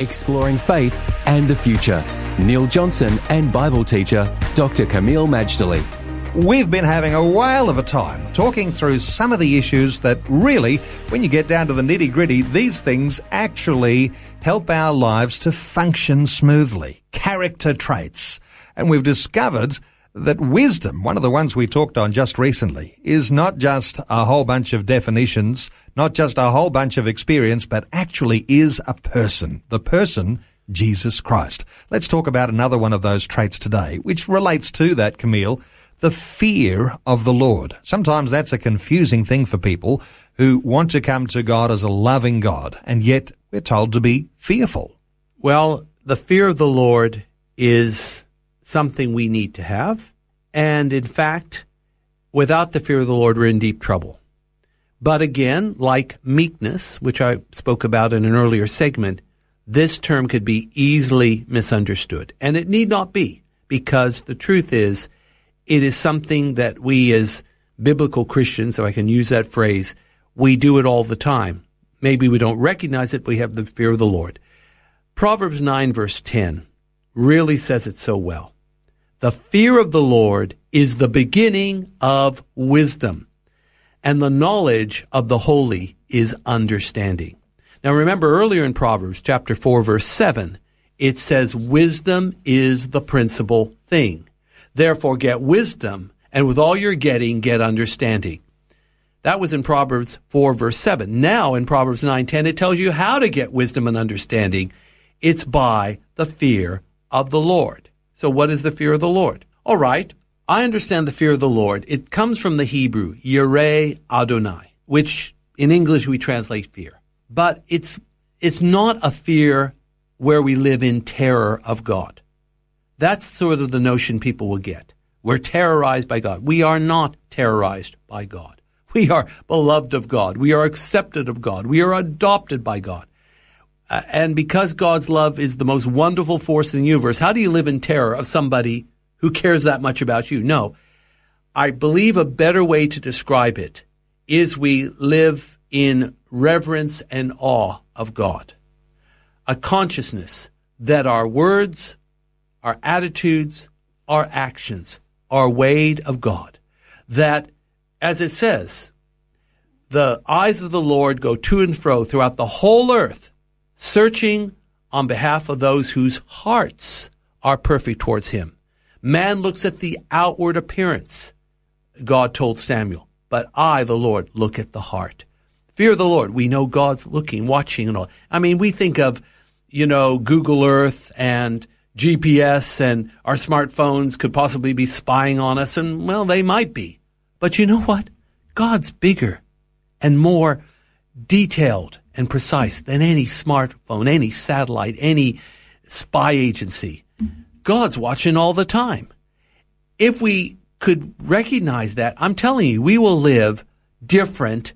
Exploring faith and the future. Neil Johnson and Bible teacher Dr. Kameel Majdali. We've been having a whale of a time talking through some of the issues that really, when you get down to the nitty gritty, these things actually help our lives to function smoothly. Character traits. And we've discovered that wisdom, one of the ones we talked on just recently, is not just a whole bunch of definitions, not just a whole bunch of experience, but actually is a person. The person, Jesus Christ. Let's talk about another one of those traits today, which relates to that, Kameel, the fear of the Lord. Sometimes that's a confusing thing for people who want to come to God as a loving God, and yet we're told to be fearful. Well, the fear of the Lord is something we need to have. And in fact, without the fear of the Lord, we're in deep trouble. But again, like meekness, which I spoke about in an earlier segment, this term could be easily misunderstood. And it need not be, because the truth is, it is something that we as biblical Christians, if I can use that phrase, we do it all the time. Maybe we don't recognize it, we have the fear of the Lord. Proverbs 9 verse 10 really says it so well. The fear of the Lord is the beginning of wisdom, and the knowledge of the holy is understanding. Now remember earlier in Proverbs chapter 4 verse 7, it says wisdom is the principal thing. Therefore get wisdom, and with all you're getting, get understanding. That was in Proverbs 4 verse 7. Now in Proverbs 9:10 it tells you how to get wisdom and understanding. It's by the fear of the Lord. So what is the fear of the Lord? All right. I understand the fear of the Lord. It comes from the Hebrew, Yireh Adonai, which in English we translate fear. But it's, it's not a fear where we live in terror of God. That's sort of the notion people will get. We're terrorized by God. We are not terrorized by God. We are beloved of God. We are accepted of God. We are adopted by God. Uh, and because God's love is the most wonderful force in the universe, how do you live in terror of somebody who cares that much about you? No. I believe a better way to describe it is we live in reverence and awe of God. A consciousness that our words, our attitudes, our actions are weighed of God. That, as it says, the eyes of the Lord go to and fro throughout the whole earth searching on behalf of those whose hearts are perfect towards him. Man looks at the outward appearance, God told Samuel, but I, the Lord, look at the heart. Fear the Lord. We know God's looking, watching and all. I mean, we think of, you know, Google Earth and GPS and our smartphones could possibly be spying on us and well, they might be. But you know what? God's bigger and more detailed and precise than any smartphone, any satellite, any spy agency. God's watching all the time. If we could recognize that, I'm telling you, we will live different,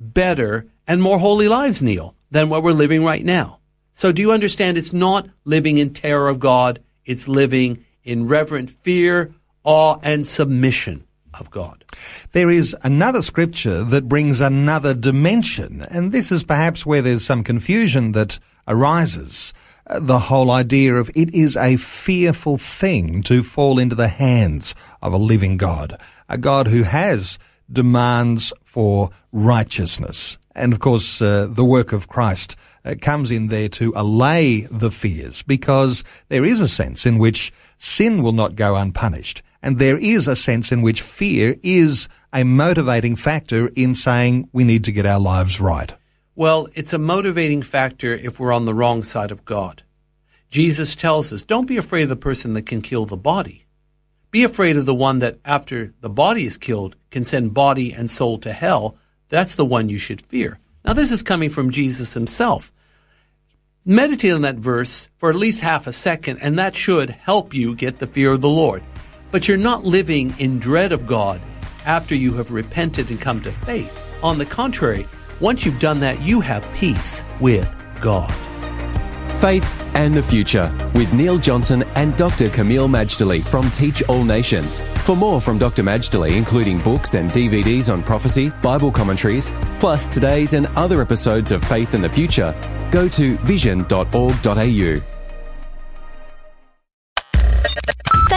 better, and more holy lives, Neil, than what we're living right now. So do you understand? It's not living in terror of God. It's living in reverent fear, awe, and submission of God. There is another scripture that brings another dimension, and this is perhaps where there's some confusion that arises. Uh, the whole idea of it is a fearful thing to fall into the hands of a living God, a God who has demands for righteousness. And of course, uh, the work of Christ uh, comes in there to allay the fears because there is a sense in which sin will not go unpunished. And there is a sense in which fear is a motivating factor in saying we need to get our lives right. Well, it's a motivating factor if we're on the wrong side of God. Jesus tells us, don't be afraid of the person that can kill the body. Be afraid of the one that after the body is killed can send body and soul to hell. That's the one you should fear. Now this is coming from Jesus himself. meditate on that verse for at least half a second, and that should help you get the fear of the Lord. But you're not living in dread of God after you have repented and come to faith. On the contrary, once you've done that, you have peace with God. Faith and the Future with Neil Johnson and Dr. Kameel Majdali from Teach All Nations. For more from Dr. Majdali, including books and DVDs on prophecy, Bible commentaries, plus today's and other episodes of Faith and the Future, go to vision.org.au.